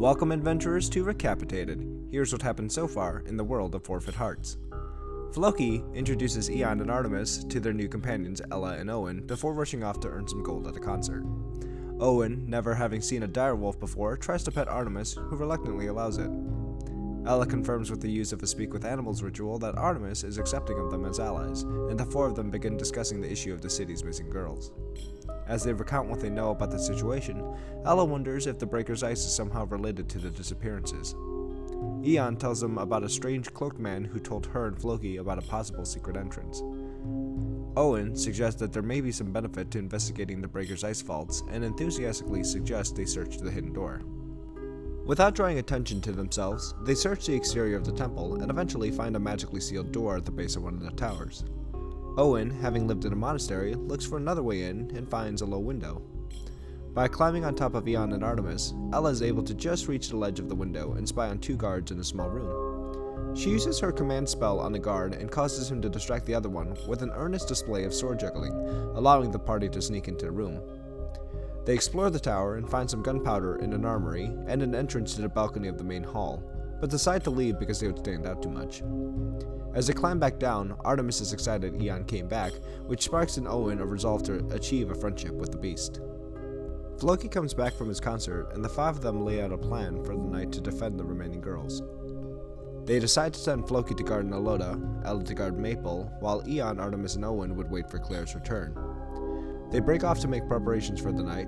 Welcome, adventurers, to Recapitated. Here's what happened so far in the world of Forfeit Hearts. Floki introduces Eon and Artemis to their new companions Ella and Owen before rushing off to earn some gold at a concert. Owen, never having seen a direwolf before, tries to pet Artemis, who reluctantly allows it. Ella confirms with the use of a Speak with Animals ritual that Artemis is accepting of them as allies, and the four of them begin discussing the issue of the city's missing girls. As they recount what they know about the situation, Ella wonders if the Breaker's Ice is somehow related to the disappearances. Eon tells them about a strange cloaked man who told her and Floki about a possible secret entrance. Owen suggests that there may be some benefit to investigating the Breaker's Ice Vaults and enthusiastically suggests they search the hidden door. Without drawing attention to themselves, they search the exterior of the temple and eventually find a magically sealed door at the base of one of the towers. Owen, having lived in a monastery, looks for another way in and finds a low window. By climbing on top of Eon and Artemis, Ella is able to just reach the ledge of the window and spy on two guards in a small room. She uses her command spell on the guard and causes him to distract the other one with an earnest display of sword juggling, allowing the party to sneak into the room. They explore the tower and find some gunpowder in an armory and an entrance to the balcony of the main hall, but decide to leave because they would stand out too much. As they climb back down, Artemis is excited Eon came back, which sparks in Owen a resolve to achieve a friendship with the beast. Floki comes back from his concert, and the five of them lay out a plan for the night to defend the remaining girls. They decide to send Floki to guard Naloda, Ella to guard Maple, while Eon, Artemis, and Owen would wait for Claire's return. They break off to make preparations for the night.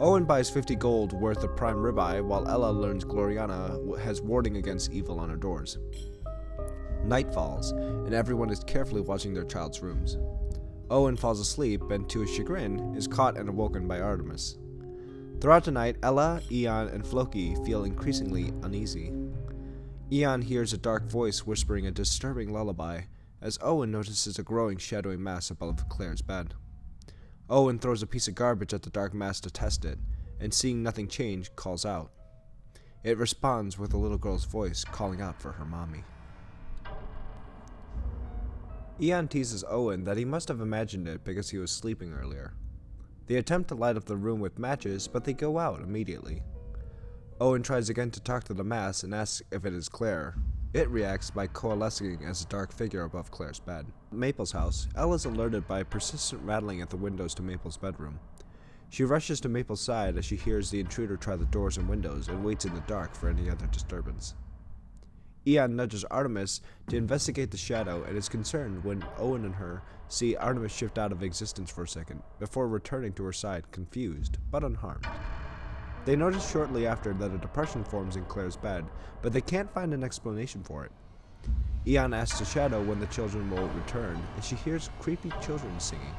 Owen buys 50 gold worth of prime ribeye, while Ella learns Gloriana has warding against evil on her doors. Night falls, and everyone is carefully watching their child's rooms. Owen falls asleep and, to his chagrin, is caught and awoken by Artemis. Throughout the night, Ella, Eon, and Floki feel increasingly uneasy. Eon hears a dark voice whispering a disturbing lullaby, as Owen notices a growing shadowy mass above Claire's bed. Owen throws a piece of garbage at the dark mass to test it, and seeing nothing change, calls out. It responds with a little girl's voice calling out for her mommy. Eon teases Owen that he must have imagined it because he was sleeping earlier. They attempt to light up the room with matches, but they go out immediately. Owen tries again to talk to the mass and asks if it is Claire. It reacts by coalescing as a dark figure above Claire's bed. Maple's house, Ella is alerted by persistent rattling at the windows to Maple's bedroom. She rushes to Maple's side as she hears the intruder try the doors and windows and waits in the dark for any other disturbance. Eon nudges Artemis to investigate the shadow and is concerned when Owen and her see Artemis shift out of existence for a second, before returning to her side, confused, but unharmed. They notice shortly after that a depression forms in Claire's bed, but they can't find an explanation for it. Eon asks the shadow when the children will return, and she hears creepy children singing.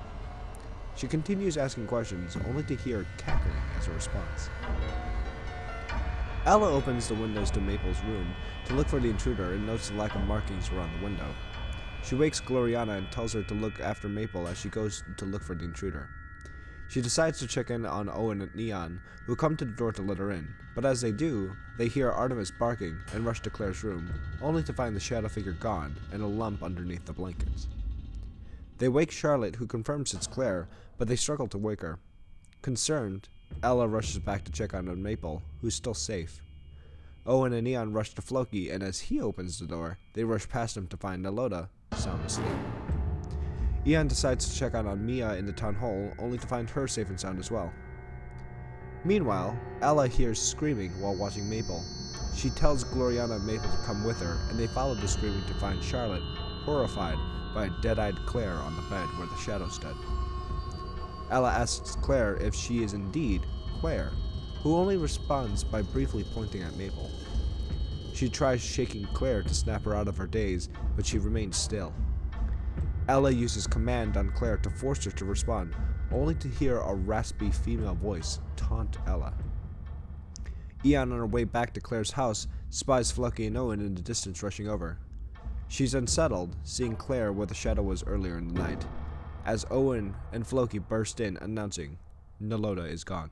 She continues asking questions, only to hear cackling as a response. Ella opens the windows to Maple's room to look for the intruder and notes the lack of markings around the window. She wakes Gloriana and tells her to look after Maple as she goes to look for the intruder. She decides to check in on Owen and Eon, who come to the door to let her in, but as they do, they hear Artemis barking and rush to Claire's room, only to find the shadow figure gone and a lump underneath the blankets. They wake Charlotte, who confirms it's Claire, but they struggle to wake her. Concerned, Ella rushes back to check on Maple, who's still safe. Owen and Eon rush to Floki, and as he opens the door, they rush past him to find Naloda sound asleep. Eon decides to check out on Mia in the town hall, only to find her safe and sound as well. Meanwhile, Ella hears screaming while watching Maple. She tells Gloriana and Maple to come with her, and they follow the screaming to find Charlotte, horrified by a dead eyed Claire on the bed where the shadow stood. Ella asks Claire if she is indeed Claire, who only responds by briefly pointing at Maple. She tries shaking Claire to snap her out of her daze, but she remains still. Ella uses command on Claire to force her to respond, only to hear a raspy female voice taunt Ella. Eon, on her way back to Claire's house, spies Floki and Owen in the distance rushing over. She's unsettled, seeing Claire where the shadow was earlier in the night as Owen and Floki burst in, announcing, Naloda is gone.